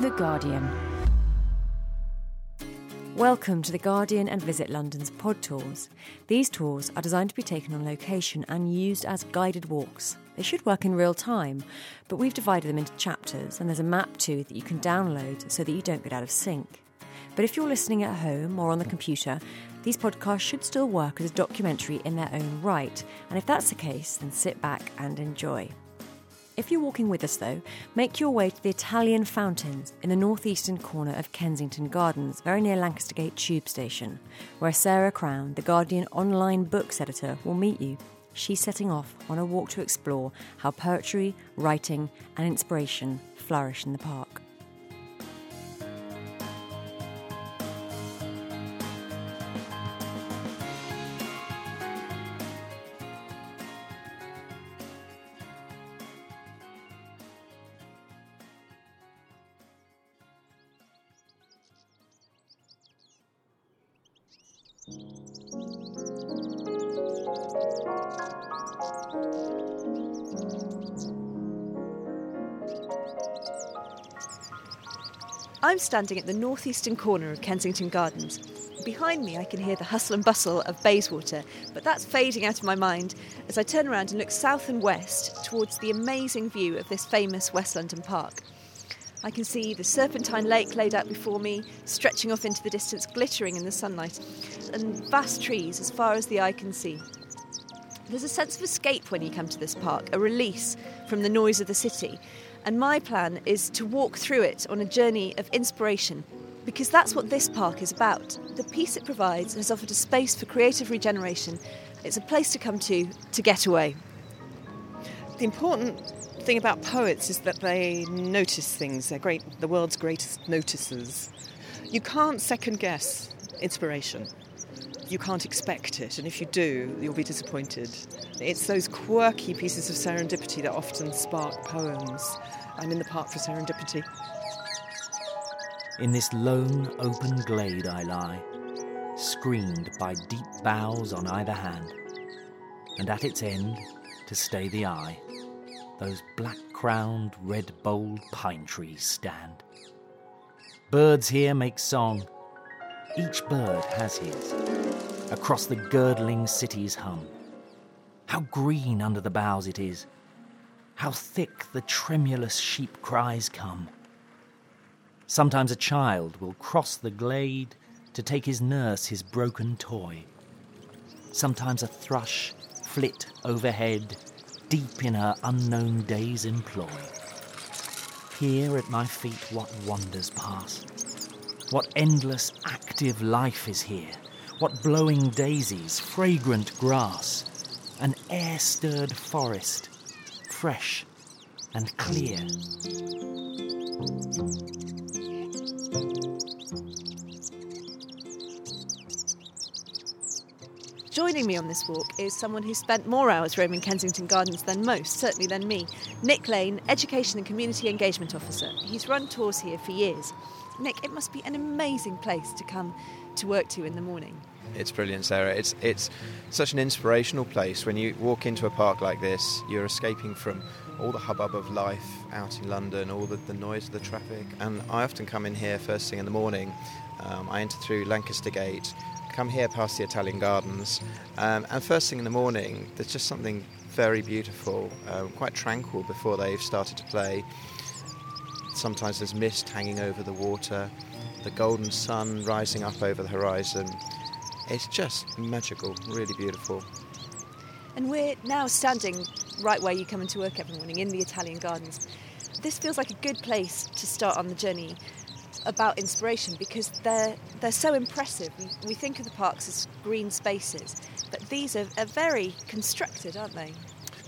The Guardian. Welcome to The Guardian and Visit London's pod tours. These tours are designed to be taken on location and used as guided walks. They should work in real time, but we've divided them into chapters, and there's a map too that you can download so that you don't get out of sync. But if you're listening at home or on the computer, these podcasts should still work as a documentary in their own right, and if that's the case, then sit back and enjoy. If you're walking with us, though, make your way to the Italian Fountains in the northeastern corner of Kensington Gardens, very near Lancaster Gate Tube Station, where Sarah Crown, the Guardian online books editor, will meet you. She's setting off on a walk to explore how poetry, writing, and inspiration flourish in the park. I'm standing at the northeastern corner of Kensington Gardens. Behind me, I can hear the hustle and bustle of Bayswater, but that's fading out of my mind as I turn around and look south and west towards the amazing view of this famous West London park. I can see the Serpentine Lake laid out before me, stretching off into the distance, glittering in the sunlight, and vast trees as far as the eye can see. There's a sense of escape when you come to this park, a release from the noise of the city, and my plan is to walk through it on a journey of inspiration because that's what this park is about. The peace it provides has offered a space for creative regeneration. It's a place to come to to get away. The important thing about poets is that they notice things. They're great, the world's greatest noticers. You can't second guess inspiration. You can't expect it, and if you do, you'll be disappointed. It's those quirky pieces of serendipity that often spark poems. I'm in the park for serendipity. In this lone, open glade I lie, screened by deep boughs on either hand, and at its end, to stay the eye, those black crowned, red boled pine trees stand. Birds here make song. Each bird has his. Across the girdling city's hum. How green under the boughs it is. How thick the tremulous sheep cries come. Sometimes a child will cross the glade to take his nurse his broken toy. Sometimes a thrush flit overhead, deep in her unknown day's employ. Here at my feet, what wonders pass. What endless active life is here. What blowing daisies, fragrant grass, an air stirred forest, fresh and clear. Joining me on this walk is someone who spent more hours roaming Kensington Gardens than most, certainly than me. Nick Lane, Education and Community Engagement Officer. He's run tours here for years. Nick, it must be an amazing place to come to work to in the morning. It's brilliant, Sarah. It's it's such an inspirational place. When you walk into a park like this, you're escaping from all the hubbub of life out in London, all the, the noise of the traffic. And I often come in here first thing in the morning. Um, I enter through Lancaster Gate, come here past the Italian Gardens, um, and first thing in the morning, there's just something very beautiful, um, quite tranquil before they've started to play. Sometimes there's mist hanging over the water, the golden sun rising up over the horizon. It's just magical, really beautiful. And we're now standing right where you come into work every morning in the Italian Gardens. This feels like a good place to start on the journey about inspiration because they're they're so impressive. We, we think of the parks as green spaces, but these are, are very constructed, aren't they?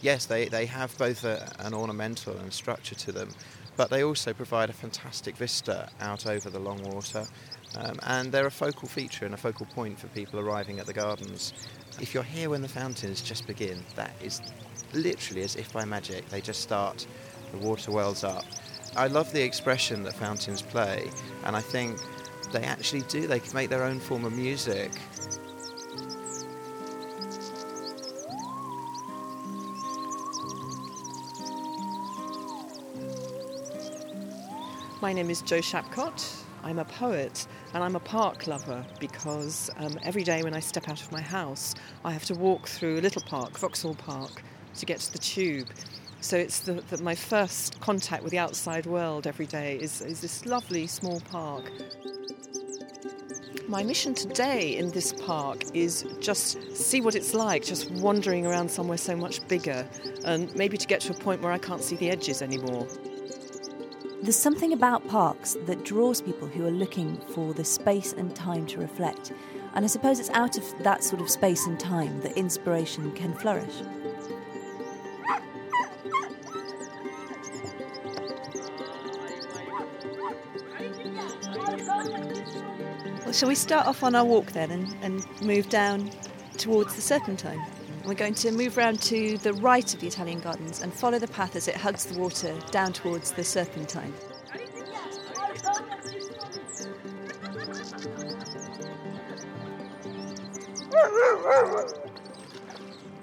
Yes, they, they have both a, an ornamental and structure to them, but they also provide a fantastic vista out over the long water. Um, and they're a focal feature and a focal point for people arriving at the gardens. If you're here when the fountains just begin, that is literally as if by magic. They just start, the water wells up. I love the expression that fountains play, and I think they actually do. They can make their own form of music. My name is Jo Shapcott. I'm a poet and I'm a park lover because um, every day when I step out of my house, I have to walk through a little park, Vauxhall Park, to get to the tube. So it's my first contact with the outside world every day is, is this lovely small park. My mission today in this park is just see what it's like, just wandering around somewhere so much bigger, and maybe to get to a point where I can't see the edges anymore. There's something about parks that draws people who are looking for the space and time to reflect. And I suppose it's out of that sort of space and time that inspiration can flourish. Well, shall we start off on our walk then and, and move down towards the Serpentine? We're going to move round to the right of the Italian Gardens and follow the path as it hugs the water down towards the Serpentine.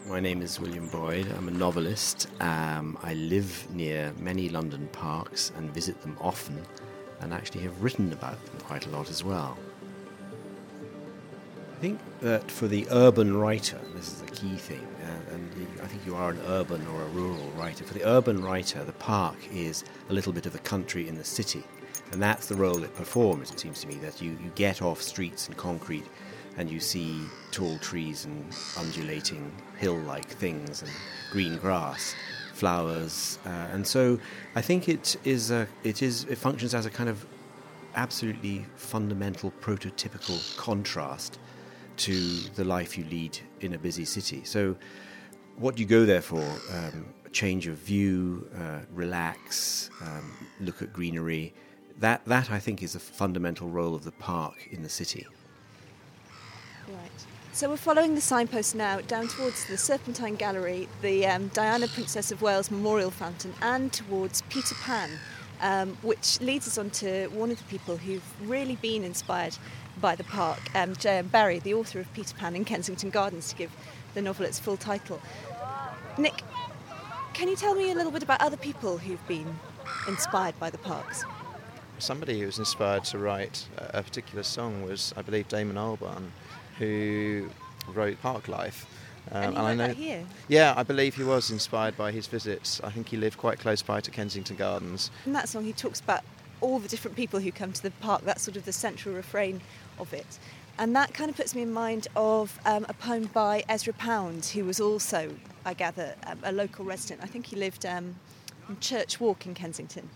My name is William Boyd. I'm a novelist. Um, I live near many London parks and visit them often, and actually have written about them quite a lot as well. I think that for the urban writer, this is a key thing, uh, and I think you are an urban or a rural writer. For the urban writer, the park is a little bit of the country in the city, and that's the role it performs, it seems to me, that you, you get off streets and concrete and you see tall trees and undulating hill like things and green grass. Flowers, uh, and so I think it is a, it is it functions as a kind of absolutely fundamental prototypical contrast to the life you lead in a busy city. So, what you go there for? Um, change of view, uh, relax, um, look at greenery. That that I think is a fundamental role of the park in the city. Right. So we're following the signpost now down towards the Serpentine Gallery, the um, Diana Princess of Wales Memorial Fountain, and towards Peter Pan, um, which leads us on to one of the people who've really been inspired by the park, um, J.M. Barrie, the author of Peter Pan in Kensington Gardens, to give the novel its full title. Nick, can you tell me a little bit about other people who've been inspired by the parks? Somebody who was inspired to write a particular song was, I believe, Damon Albarn, who wrote Parklife. Um, and you I know, here. yeah, I believe he was inspired by his visits. I think he lived quite close by to Kensington Gardens. In that song, he talks about all the different people who come to the park. That's sort of the central refrain of it. And that kind of puts me in mind of um, a poem by Ezra Pound, who was also, I gather, um, a local resident. I think he lived um, in Church Walk in Kensington.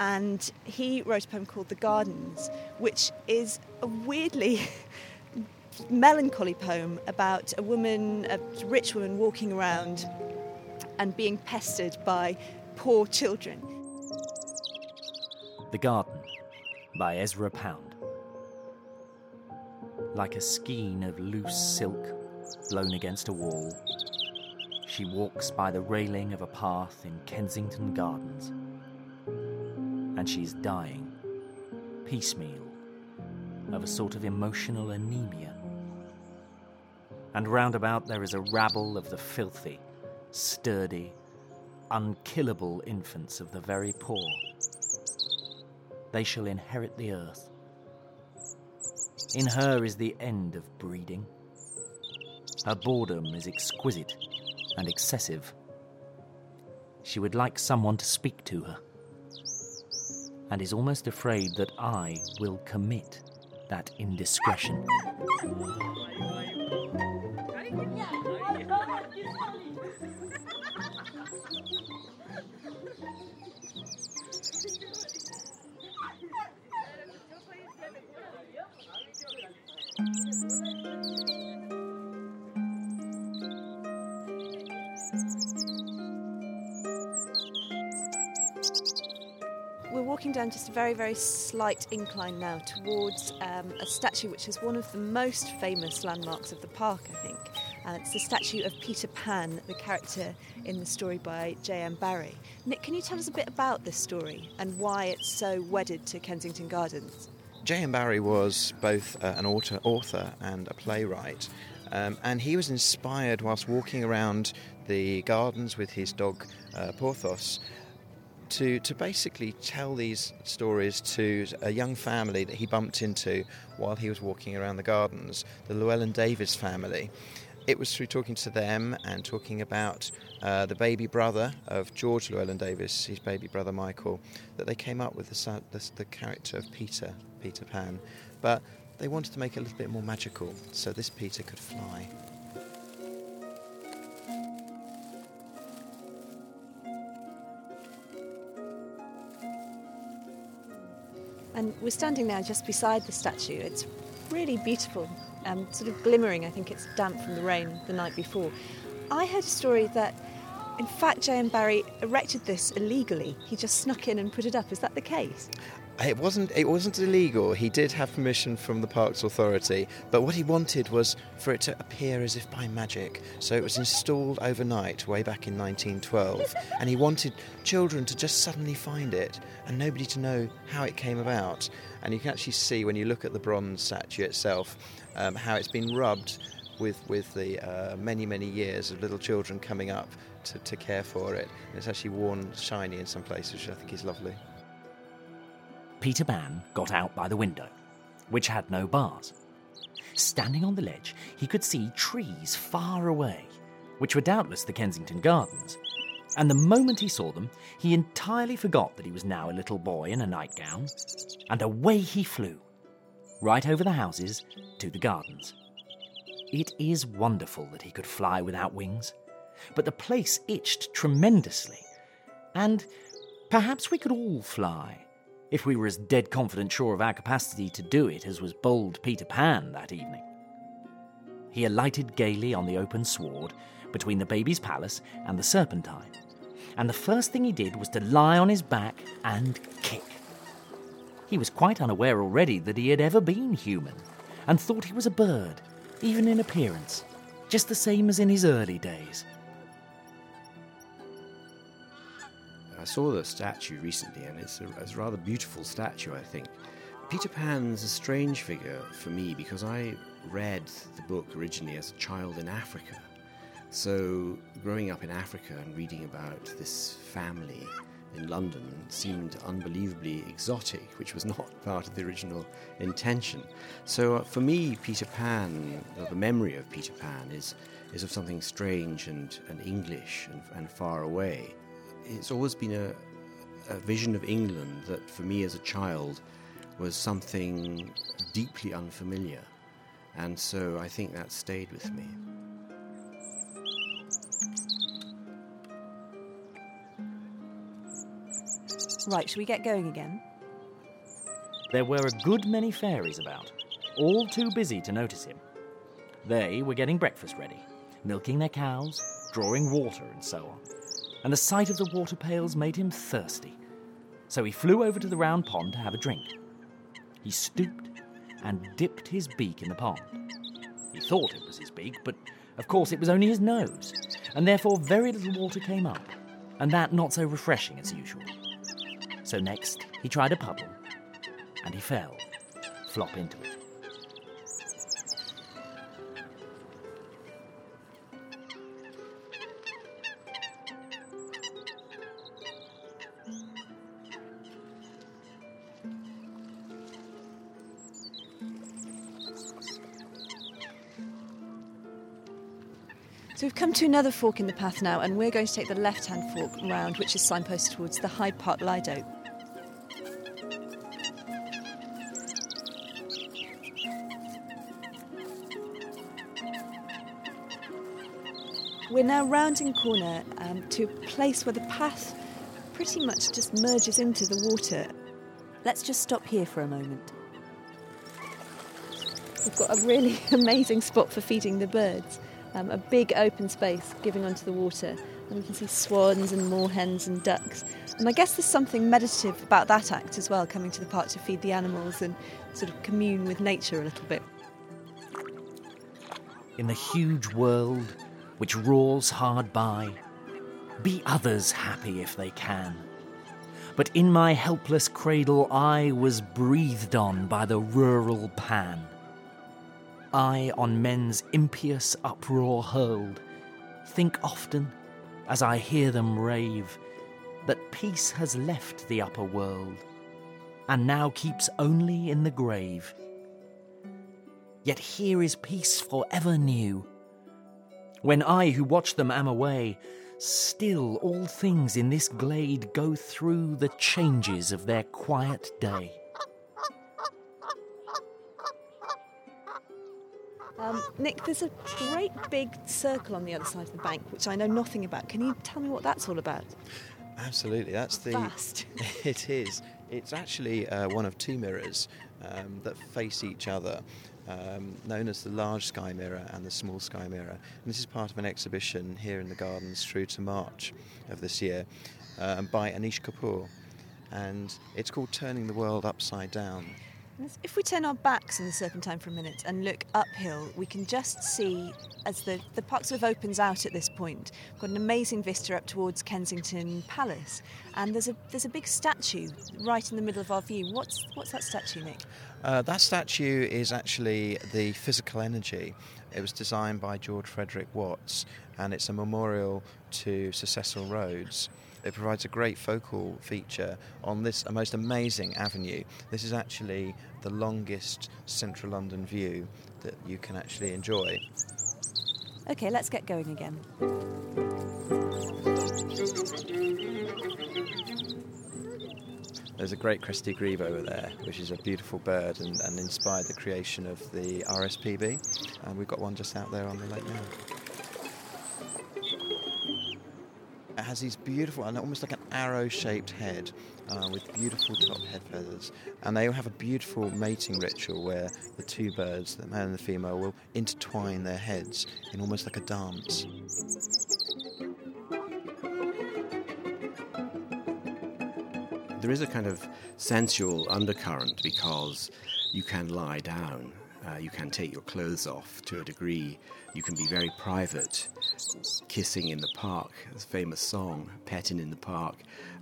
And he wrote a poem called The Gardens, which is a weirdly melancholy poem about a woman, a rich woman, walking around and being pestered by poor children. The Garden by Ezra Pound. Like a skein of loose silk blown against a wall, she walks by the railing of a path in Kensington Gardens. And she's dying, piecemeal, of a sort of emotional anemia. And round about there is a rabble of the filthy, sturdy, unkillable infants of the very poor they shall inherit the earth. In her is the end of breeding. Her boredom is exquisite and excessive. She would like someone to speak to her, and is almost afraid that I will commit that indiscretion. Walking down just a very, very slight incline now towards um, a statue which is one of the most famous landmarks of the park, I think. Uh, it's the statue of Peter Pan, the character in the story by J.M. Barrie. Nick, can you tell us a bit about this story and why it's so wedded to Kensington Gardens? J.M. Barrie was both uh, an author, author and a playwright, um, and he was inspired whilst walking around the gardens with his dog uh, Porthos to, to basically tell these stories to a young family that he bumped into while he was walking around the gardens, the Llewelyn Davies family. It was through talking to them and talking about uh, the baby brother of George Llewelyn Davies, his baby brother Michael, that they came up with the, the, the character of Peter, Peter Pan. But they wanted to make it a little bit more magical, so this Peter could fly. And we're standing now just beside the statue. It's really beautiful, um, sort of glimmering. I think it's damp from the rain the night before. I heard a story that, in fact, J.M. Barrie erected this illegally. He just snuck in and put it up. Is that the case? It wasn't. It wasn't illegal. He did have permission from the Parks Authority, but what he wanted was for it to appear as if by magic. So it was installed overnight, way back in 1912, and he wanted children to just suddenly find it and nobody to know how it came about. And you can actually see when you look at the bronze statue itself um, how it's been rubbed with with the uh, many many years of little children coming up to, to care for it. And it's actually worn shiny in some places, which I think is lovely. Peter Pan got out by the window, which had no bars. Standing on the ledge, he could see trees far away, which were doubtless the Kensington Gardens. And the moment he saw them, he entirely forgot that he was now a little boy in a nightgown, and away he flew, right over the houses to the gardens. It is wonderful that he could fly without wings, but the place itched tremendously, and perhaps we could all fly if we were as dead confident sure of our capacity to do it as was bold Peter Pan that evening. He alighted gaily on the open sward between the baby's palace and the Serpentine, and the first thing he did was to lie on his back and kick. He was quite unaware already that he had ever been human, and thought he was a bird, even in appearance, just the same as in his early days. Saw the statue recently, and it's a, it's a rather beautiful statue, I think. Peter Pan's a strange figure for me because I read the book originally as a child in Africa. So, growing up in Africa and reading about this family in London seemed unbelievably exotic, which was not part of the original intention. So, uh, for me, Peter Pan, the memory of Peter Pan, is, is of something strange and, and English and, and far away it's always been a, a vision of England that, for me as a child, was something deeply unfamiliar. And so I think that stayed with me. Right, shall we get going again? There were a good many fairies about, all too busy to notice him. They were getting breakfast ready, milking their cows, drawing water, and so on and the sight of the water pails made him thirsty. So he flew over to the round pond to have a drink. He stooped and dipped his beak in the pond. He thought it was his beak, but of course it was only his nose, and therefore very little water came up, and that not so refreshing as usual. So next he tried a puddle, and he fell, flop into it. So we've come to another fork in the path now, and we're going to take the left-hand fork round, which is signposted towards the Hyde Park Lido. We're now rounding corner um, to a place where the path pretty much just merges into the water. Let's just stop here for a moment. We've got a really amazing spot for feeding the birds um, a big open space giving onto the water. And we can see swans and moorhens and ducks. And I guess there's something meditative about that act as well, coming to the park to feed the animals and sort of commune with nature a little bit. In the huge world which roars hard by, be others happy if they can. But in my helpless cradle, I was breathed on by the rural pan. I on men's impious uproar hurled, think often, as I hear them rave, that peace has left the upper world and now keeps only in the grave. Yet here is peace forever new. When I who watch them am away, still all things in this glade go through the changes of their quiet day. Um, Nick, there's a great big circle on the other side of the bank, which I know nothing about. Can you tell me what that's all about? Absolutely, that's the. Vast. it is. It's actually uh, one of two mirrors um, that face each other, um, known as the large sky mirror and the small sky mirror. And this is part of an exhibition here in the gardens through to March of this year um, by Anish Kapoor. And it's called Turning the World Upside Down. If we turn our backs on the Serpentine for a minute and look uphill, we can just see, as the, the park sort of opens out at this point, we've got an amazing vista up towards Kensington Palace. And there's a, there's a big statue right in the middle of our view. What's, what's that statue, Nick? Uh, that statue is actually the physical energy. It was designed by George Frederic Watts, and it's a memorial to Sir Cecil Rhodes. It provides a great focal feature on this a most amazing avenue. This is actually the longest central London view that you can actually enjoy. Okay, let's get going again. There's a great crested grebe over there, which is a beautiful bird and, and inspired the creation of the RSPB. And we've got one just out there on the lake now. It has these beautiful, and almost like an arrow-shaped head, uh, with beautiful top head feathers, and they all have a beautiful mating ritual where the two birds, the male and the female, will intertwine their heads in almost like a dance. There is a kind of sensual undercurrent because you can lie down, uh, you can take your clothes off to a degree, you can be very private, kissing in the park, famous song, petting in the park.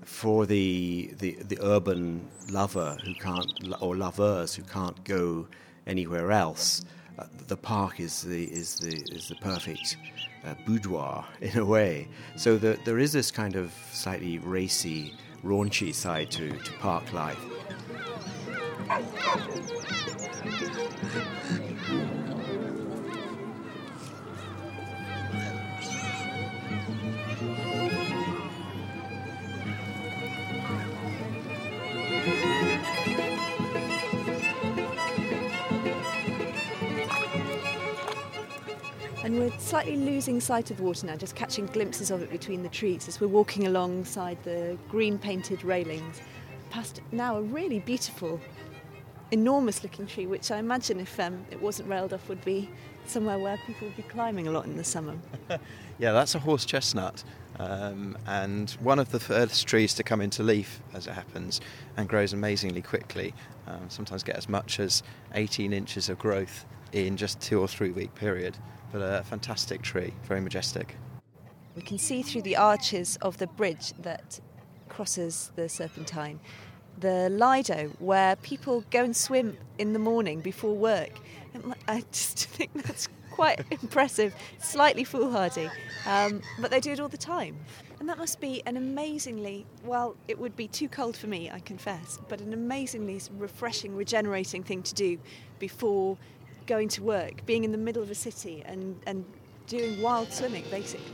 For the, the, the urban lover who can't, or lovers who can't go anywhere else, uh, the park is the, is the, is the perfect uh, boudoir in a way. So the, there is this kind of slightly racy, raunchy side to, to park life. And we're slightly losing sight of the water now, just catching glimpses of it between the trees as we're walking alongside the green painted railings. Past now a really beautiful, enormous looking tree, which I imagine if um, it wasn't railed off would be somewhere where people would be climbing a lot in the summer. Yeah, that's a horse chestnut, um, and one of the first trees to come into leaf, as it happens, and grows amazingly quickly. Um, sometimes get as much as 18 inches of growth in just two or three week period. But a fantastic tree, very majestic. We can see through the arches of the bridge that crosses the Serpentine the Lido, where people go and swim in the morning before work. And I just think that's quite impressive, slightly foolhardy, um, but they do it all the time. And that must be an amazingly, well, it would be too cold for me, I confess, but an amazingly refreshing, regenerating thing to do before going to work, being in the middle of a city and, and doing wild swimming, basically.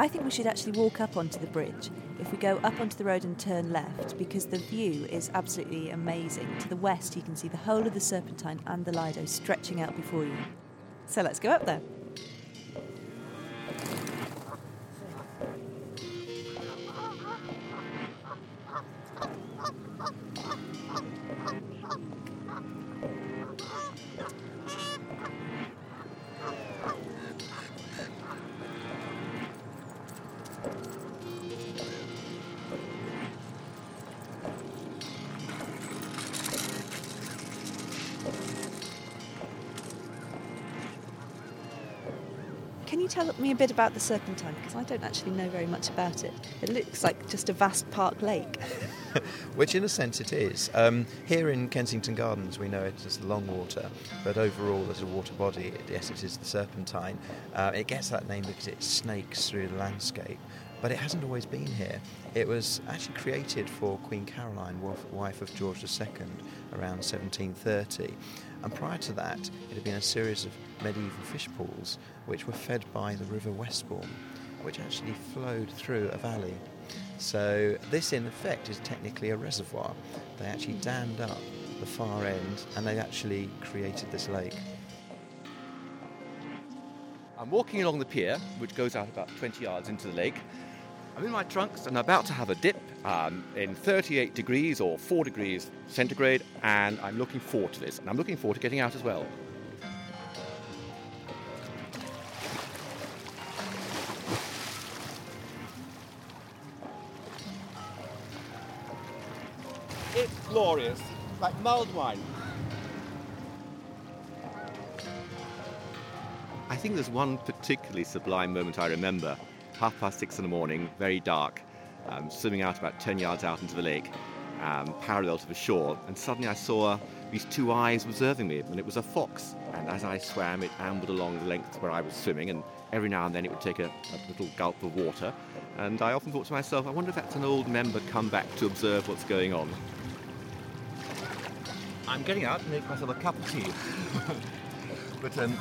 I think we should actually walk up onto the bridge if we go up onto the road and turn left because the view is absolutely amazing. To the west, you can see the whole of the Serpentine and the Lido stretching out before you. So let's go up there. Can you tell me a bit about the Serpentine? Because I don't actually know very much about it. It looks like just a vast park lake. Which, in a sense, it is. Um, here in Kensington Gardens, we know it as the Longwater, but overall, as a water body, yes, it is the Serpentine. Uh, it gets that name because it snakes through the landscape, but it hasn't always been here. It was actually created for Queen Caroline, wife of George II, around 1730. And prior to that, it had been a series of medieval fish pools which were fed by the River Westbourne, which actually flowed through a valley. So, this in effect is technically a reservoir. They actually dammed up the far end and they actually created this lake. I'm walking along the pier, which goes out about 20 yards into the lake. I'm in my trunks and I'm about to have a dip um, in 38 degrees or 4 degrees centigrade, and I'm looking forward to this. And I'm looking forward to getting out as well. It's glorious, like mulled wine. I think there's one particularly sublime moment I remember. Half past six in the morning, very dark, um, swimming out about 10 yards out into the lake, um, parallel to the shore, and suddenly I saw these two eyes observing me, and it was a fox. And as I swam, it ambled along the length where I was swimming, and every now and then it would take a, a little gulp of water. And I often thought to myself, I wonder if that's an old member come back to observe what's going on. I'm getting out to make myself a cup of tea. but, um,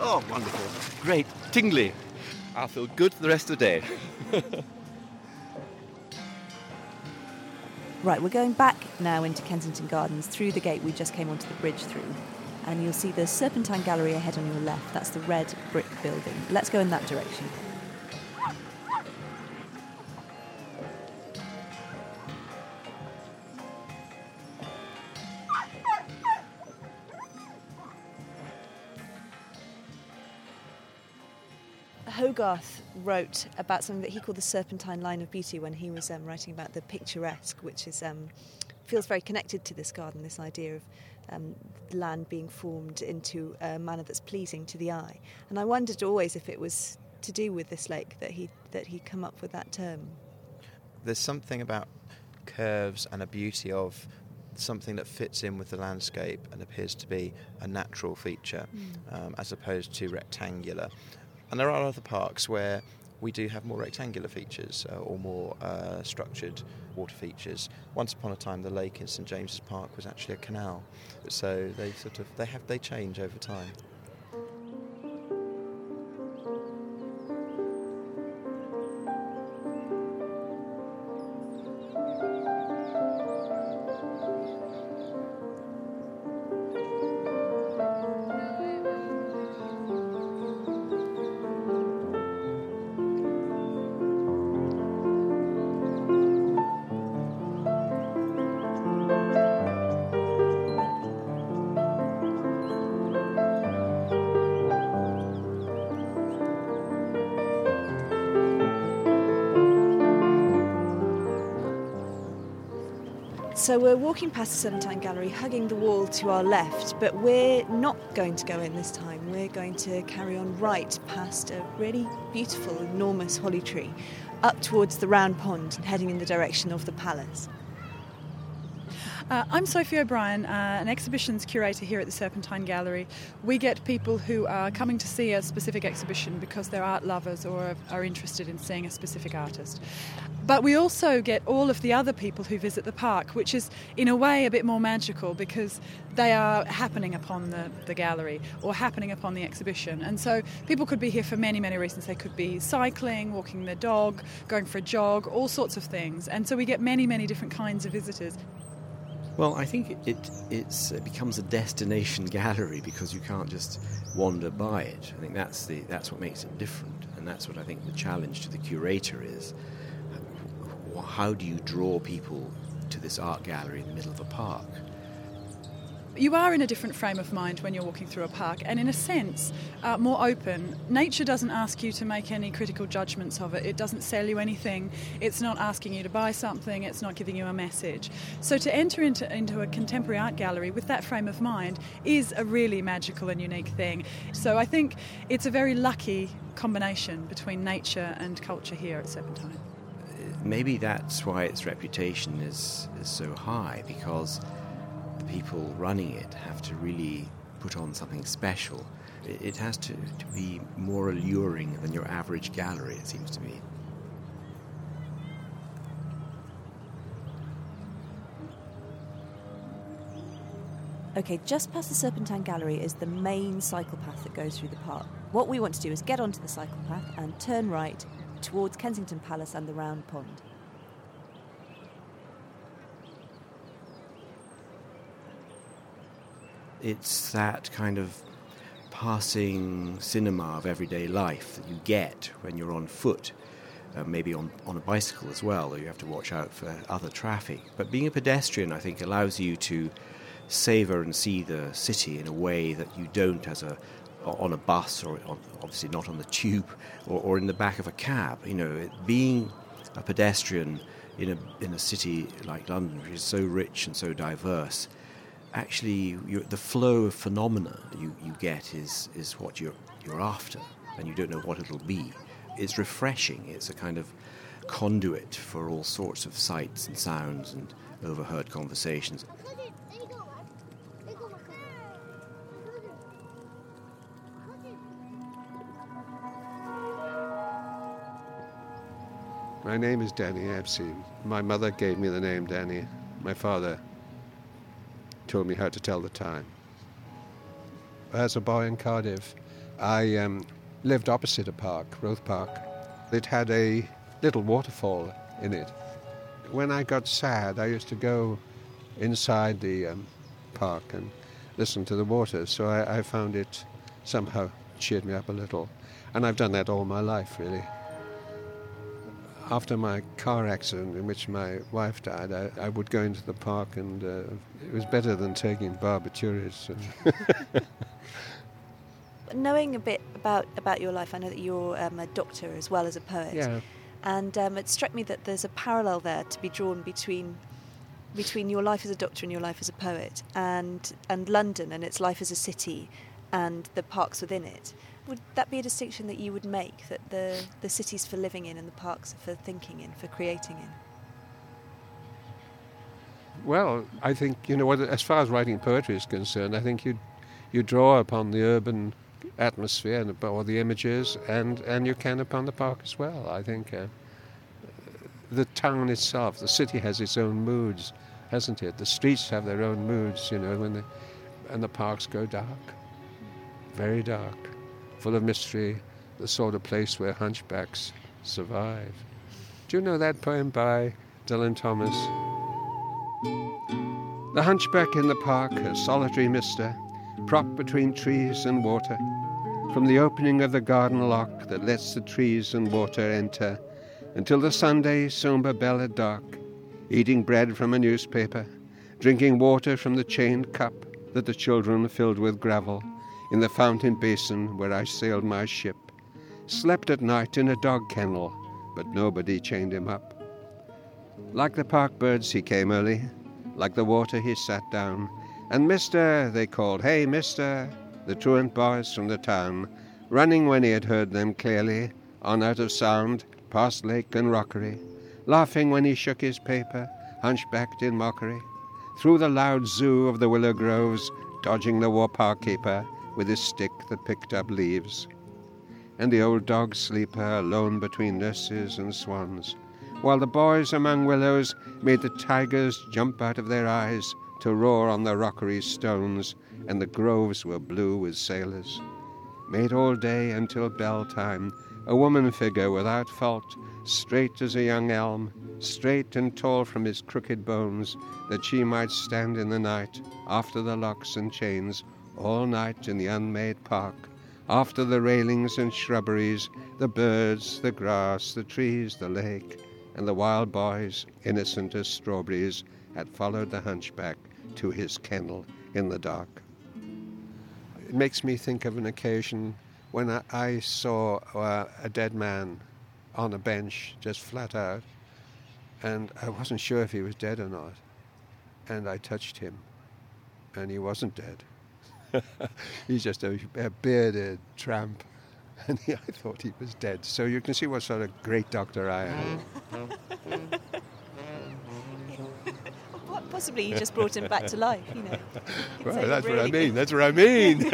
oh, wonderful. Great, tingly. I'll feel good for the rest of the day. Right, we're going back now into Kensington Gardens through the gate we just came onto the bridge through. And you'll see the Serpentine Gallery ahead on your left. That's the red brick building. Let's go in that direction. Hogarth wrote about something that he called the serpentine line of beauty when he was um, writing about the picturesque, which is um, feels very connected to this garden. This idea of um, land being formed into a manner that's pleasing to the eye. And I wondered always if it was to do with this lake that he that he come up with that term. There's something about curves and a beauty of something that fits in with the landscape and appears to be a natural feature mm. um, as opposed to rectangular. And there are other parks where we do have more rectangular features uh, or more uh, structured water features. Once upon a time, the lake in St James's Park was actually a canal, so they sort of they have they change over time. So we're walking past the Serpentine Gallery, hugging the wall to our left, but we're not going to go in this time. We're going to carry on right past a really beautiful, enormous holly tree, up towards the round pond, heading in the direction of the palace. Uh, I'm Sophie O'Brien, uh, an exhibitions curator here at the Serpentine Gallery. We get people who are coming to see a specific exhibition because they're art lovers or are interested in seeing a specific artist. But we also get all of the other people who visit the park, which is in a way a bit more magical because they are happening upon the, the gallery or happening upon the exhibition. And so people could be here for many, many reasons. They could be cycling, walking their dog, going for a jog, all sorts of things. And so we get many, many different kinds of visitors. Well, I think it, it, becomes a destination gallery because you can't just wander by it. I think that's the that's what makes it different, and that's what I think the challenge to the curator is. How do you draw people to this art gallery in the middle of a park? You are in a different frame of mind when you're walking through a park, and in a sense, uh, more open. Nature doesn't ask you to make any critical judgments of it, it doesn't sell you anything, it's not asking you to buy something, it's not giving you a message. So, to enter into, into a contemporary art gallery with that frame of mind is a really magical and unique thing. So, I think it's a very lucky combination between nature and culture here at Serpentine. Maybe that's why its reputation is, is so high because the people running it have to really put on something special. It, has to, to be more alluring than your average gallery, it seems to me. Okay, just past the Serpentine Gallery is the main cycle path that goes through the park. What we want to do is get onto the cycle path and turn right towards Kensington Palace and the Round Pond. It's that kind of passing cinema of everyday life that you get when you're on foot. Uh, maybe on, on a bicycle as well, though you have to watch out for other traffic. But being a pedestrian, I think, allows you to savour and see the city in a way that you don't as a on a bus or on, obviously not on the tube or, or, in the back of a cab. You know, being a pedestrian in a in a city like London, which is so rich and so diverse, actually the flow of phenomena you, you get is is what you're you're after, and you don't know what it'll be. It's refreshing. It's a kind of conduit for all sorts of sights and sounds and overheard conversations. My name is Danny Epstein. My mother gave me the name Danny. My father told me how to tell the time. As a boy in Cardiff, I um, lived opposite a park, Roath Park. It had a little waterfall in it. When I got sad, I used to go inside the um, park and listen to the water, so I, I found it somehow cheered me up a little. And I've done that all my life, really after my car accident in which my wife died, I, I would go into the park and uh, it was better than taking barbiturates. Knowing a bit about, about your life, I know that you're um, a doctor as well as a poet. Yeah. And um, it struck me that there's a parallel there to be drawn between between your life as a doctor and your life as a poet, and and London and its life as a city, and the parks within it. Would that be a distinction that you would make that the, the city's for living in and the parks are for thinking in, for creating in? Well, I think you know, as far as writing poetry is concerned, I think you you draw upon the urban atmosphere and or the images, and and you can upon the park as well. I think uh, the town itself, the city has its own moods, hasn't it? The streets have their own moods, you know, when the and the parks go dark, very dark full of mystery, the sort of place where hunchbacks survive. Do you know that poem by Dylan Thomas? The hunchback in the park, a solitary mister, propped between trees and water, from the opening of the garden lock that lets the trees and water enter, until the Sunday sombre bell at dark, eating bread from a newspaper, drinking water from the chained cup that the children filled with gravel, in the fountain basin where I sailed my ship, slept at night in a dog kennel, but nobody chained him up. Like the park birds, he came early, like the water, he sat down, and Mister, they called, Hey, Mister, the truant boys from the town, running when he had heard them clearly, on out of sound, past lake and rockery, laughing when he shook his paper, hunchbacked in mockery, through the loud zoo of the willow groves, dodging the war park keeper, with his stick that picked up leaves. And the old dog sleeper alone between nurses and swans, while the boys among willows made the tigers jump out of their eyes to roar on the rockery stones, and the groves were blue with sailors. Made all day until bell time, a woman figure without fault, straight as a young elm, straight and tall from his crooked bones, that she might stand in the night after the locks and chains all night in the unmade park, after the railings and shrubberies, the birds, the grass, the trees, the lake, and the wild boys, innocent as strawberries, had followed the hunchback to his kennel in the dark. It makes me think of an occasion when I, I saw uh, a dead man on a bench, just flat out, and I wasn't sure if he was dead or not. And I touched him, and he wasn't dead. He's just a, a bearded tramp and he, I thought he was dead. So you can see what sort of great doctor I am. Possibly you just brought him back to life, you know. Well, that's really what I mean. That's what I mean.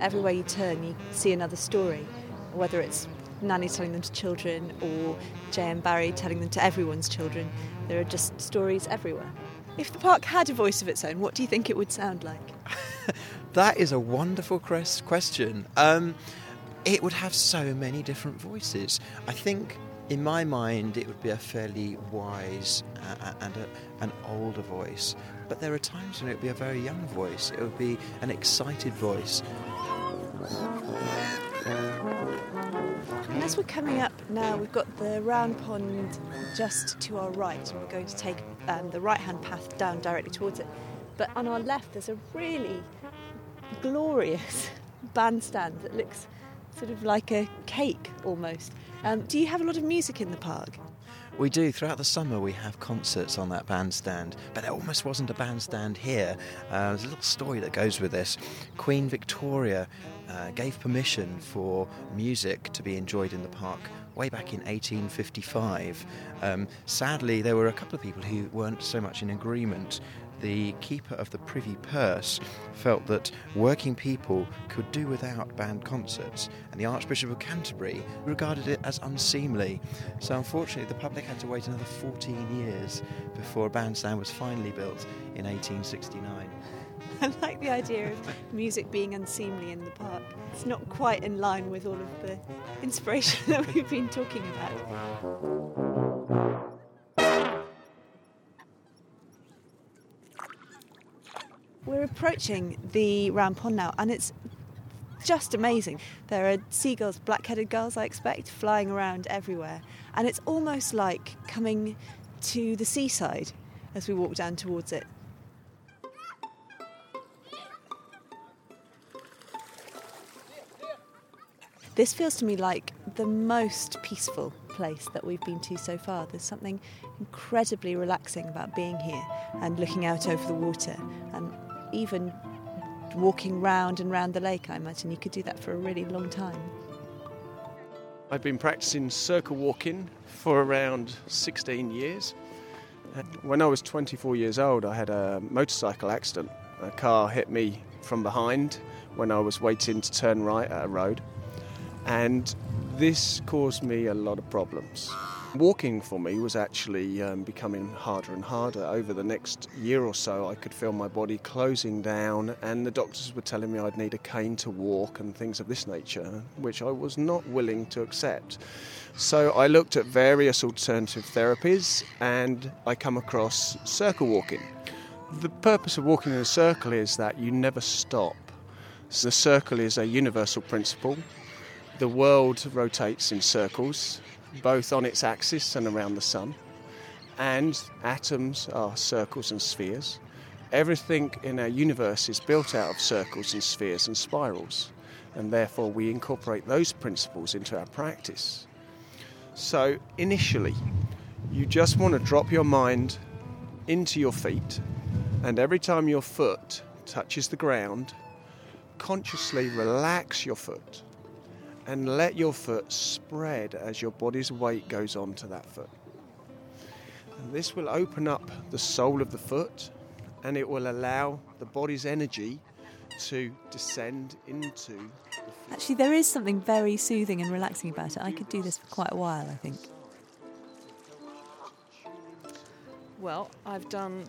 Everywhere you turn, you see another story, whether it's Nanny telling them to children or J.M. Barrie telling them to everyone's children. There are just stories everywhere. If the park had a voice of its own, what do you think it would sound like? that is a wonderful question. Um, it would have so many different voices. I think, in my mind, it would be a fairly wise uh, and a, an older voice. But there are times when it would be a very young voice. It would be an excited voice. And as we're coming up now, we've got the round pond just to our right, and we're going to take um, the right hand path down directly towards it. But on our left, there's a really glorious bandstand that looks sort of like a cake almost. Um, do you have a lot of music in the park? We do. Throughout the summer, we have concerts on that bandstand, but there almost wasn't a bandstand here. Uh, there's a little story that goes with this. Queen Victoria uh, gave permission for music to be enjoyed in the park way back in 1855. Um, sadly, there were a couple of people who weren't so much in agreement the keeper of the Privy Purse felt that working people could do without band concerts, and the Archbishop of Canterbury regarded it as unseemly. So, unfortunately, the public had to wait another 14 years before a bandstand was finally built in 1869. I like the idea of music being unseemly in the park. It's not quite in line with all of the inspiration that we've been talking about. We're approaching the round pond now, and it's just amazing. There are seagulls, black headed gulls, I expect, flying around everywhere. And it's almost like coming to the seaside as we walk down towards it. This feels to me like the most peaceful place that we've been to so far. There's something incredibly relaxing about being here and looking out over the water and even walking round and round the lake, I imagine you could do that for a really long time. I've been practicing circle walking for around 16 years. Uh, when I was 24 years old, I had a motorcycle accident. A car hit me from behind when I was waiting to turn right at a road, and this caused me a lot of problems. Walking for me was actually um, becoming harder and harder. Over the next year or so, I could feel my body closing down, and the doctors were telling me I'd need a cane to walk and things of this nature, which I was not willing to accept. So I looked at various alternative therapies, and I come across circle walking. The purpose of walking in a circle is that you never stop. So the circle is a universal principle. The world rotates in circles both on its axis and around the sun. And atoms are circles and spheres. Everything in our universe is built out of circles and spheres and spirals, and therefore we incorporate those principles into our practice. So, initially, you just want to drop your mind into your feet, and every time your foot touches the ground, consciously relax your foot and let your foot spread as your body's weight goes onto that foot. And this will open up the sole of the foot and it will allow the body's energy to descend into Actually, there is something very soothing and relaxing about it. I could do this for quite a while, I think. Well, I've done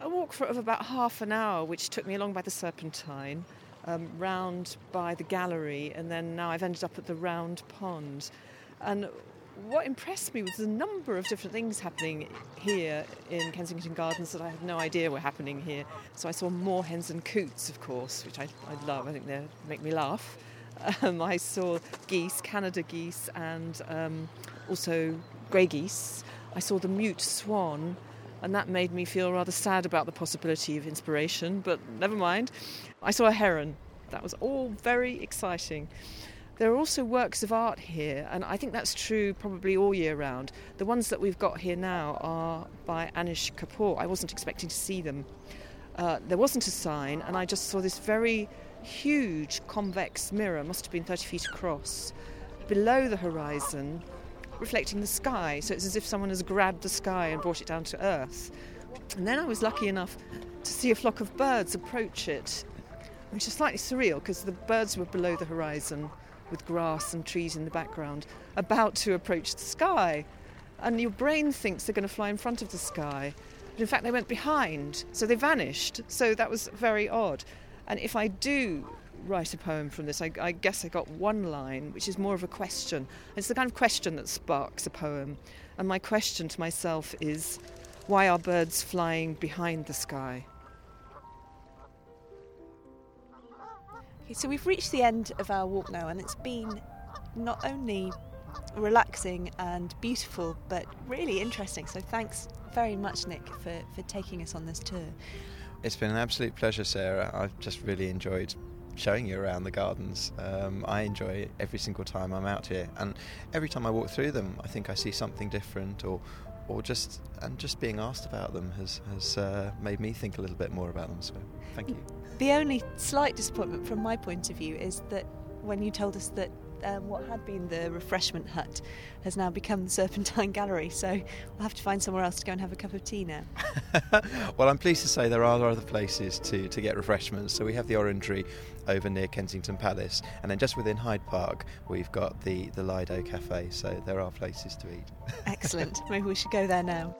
a walk for of about half an hour, which took me along by the Serpentine um, round by the gallery, and then now I've ended up at the round pond. And what impressed me was the number of different things happening here in Kensington Gardens that I had no idea were happening here. So I saw moorhens and coots, of course, which I, I love. I think they make me laugh. Um, I saw geese, Canada geese, and um, also grey geese. I saw the mute swan, and that made me feel rather sad about the possibility of inspiration, but never mind. I saw a heron. That was all very exciting. There are also works of art here, and I think that's true probably all year round. The ones that we've got here now are by Anish Kapoor. I wasn't expecting to see them. Uh, there wasn't a sign, and I just saw this very huge convex mirror, must have been 30 feet across, below the horizon, reflecting the sky. So it's as if someone has grabbed the sky and brought it down to earth. And then I was lucky enough to see a flock of birds approach it, which is slightly surreal because the birds were below the horizon with grass and trees in the background, about to approach the sky. And your brain thinks they're going to fly in front of the sky. But in fact, they went behind, so they vanished. So that was very odd. And if I do write a poem from this, I, I, guess I got one line, which is more of a question. It's the kind of question that sparks a poem. And my question to myself is why are birds flying behind the sky? Okay, so we've reached the end of our walk now, and it's been not only relaxing and beautiful, but really interesting. So thanks very much, Nick, for, for taking us on this tour. It's been an absolute pleasure, Sarah. I've just really enjoyed showing you around the gardens. Um, I enjoy it every single time I'm out here, and every time I walk through them, I think I see something different, or, or just and just being asked about them has has uh, made me think a little bit more about them. So, thank you. The only slight disappointment from my point of view is that when you told us that um, what had been the refreshment hut has now become the Serpentine Gallery. So we'll have to find somewhere else to go and have a cup of tea now. well, I'm pleased to say there are other places to, to get refreshments. So we have the Orangery over near Kensington Palace, and then just within Hyde Park, we've got the, the Lido Cafe. So there are places to eat. Excellent. Maybe we should go there now.